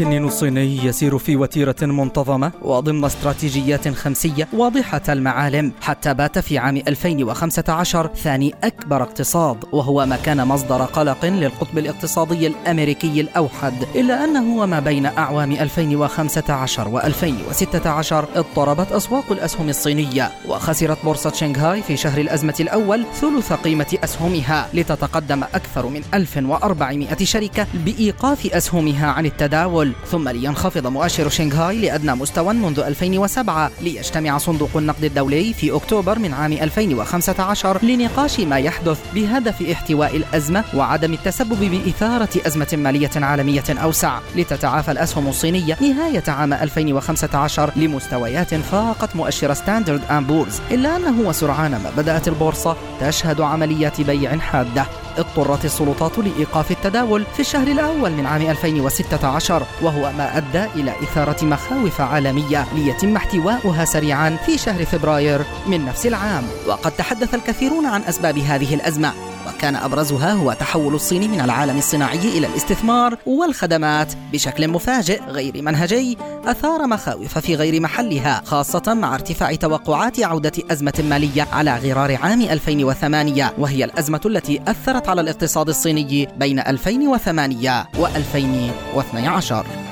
التنين الصيني يسير في وتيرة منتظمة وضمن استراتيجيات خمسية واضحة المعالم حتى بات في عام 2015 ثاني أكبر اقتصاد وهو ما كان مصدر قلق للقطب الاقتصادي الأمريكي الأوحد إلا أنه وما بين أعوام 2015 و2016 اضطربت أسواق الأسهم الصينية وخسرت بورصة شنغهاي في شهر الأزمة الأول ثلث قيمة أسهمها لتتقدم أكثر من 1400 شركة بإيقاف أسهمها عن التداول. الكل ثم لينخفض مؤشر شنغهاي لأدنى مستوى منذ 2007 ليجتمع صندوق النقد الدولي في أكتوبر من عام 2015 لنقاش ما يحدث بهدف احتواء الأزمة وعدم التسبب بإثارة أزمة مالية عالمية أوسع. لتتعافى الأسهم الصينية نهاية عام 2015 لمستويات فاقت مؤشر ستاندرد أند بورز إلا أنه وسرعان ما بدأت البورصة تشهد عمليات بيع حادة. اضطرت السلطات لإيقاف التداول في الشهر الأول من عام 2016 وهو ما أدى إلى إثارة مخاوف عالمية ليتم احتواؤها سريعا في شهر فبراير من نفس العام. وقد تحدث الكثيرون عن أسباب هذه الأزمة. وكان أبرزها هو تحول الصين من العالم الصناعي إلى الاستثمار والخدمات بشكل مفاجئ غير منهجي أثار مخاوف في غير محلها خاصة مع ارتفاع توقعات عودة أزمة مالية على غرار عام 2008 وهي الأزمة التي أثرت على الاقتصاد الصيني بين 2008 و 2012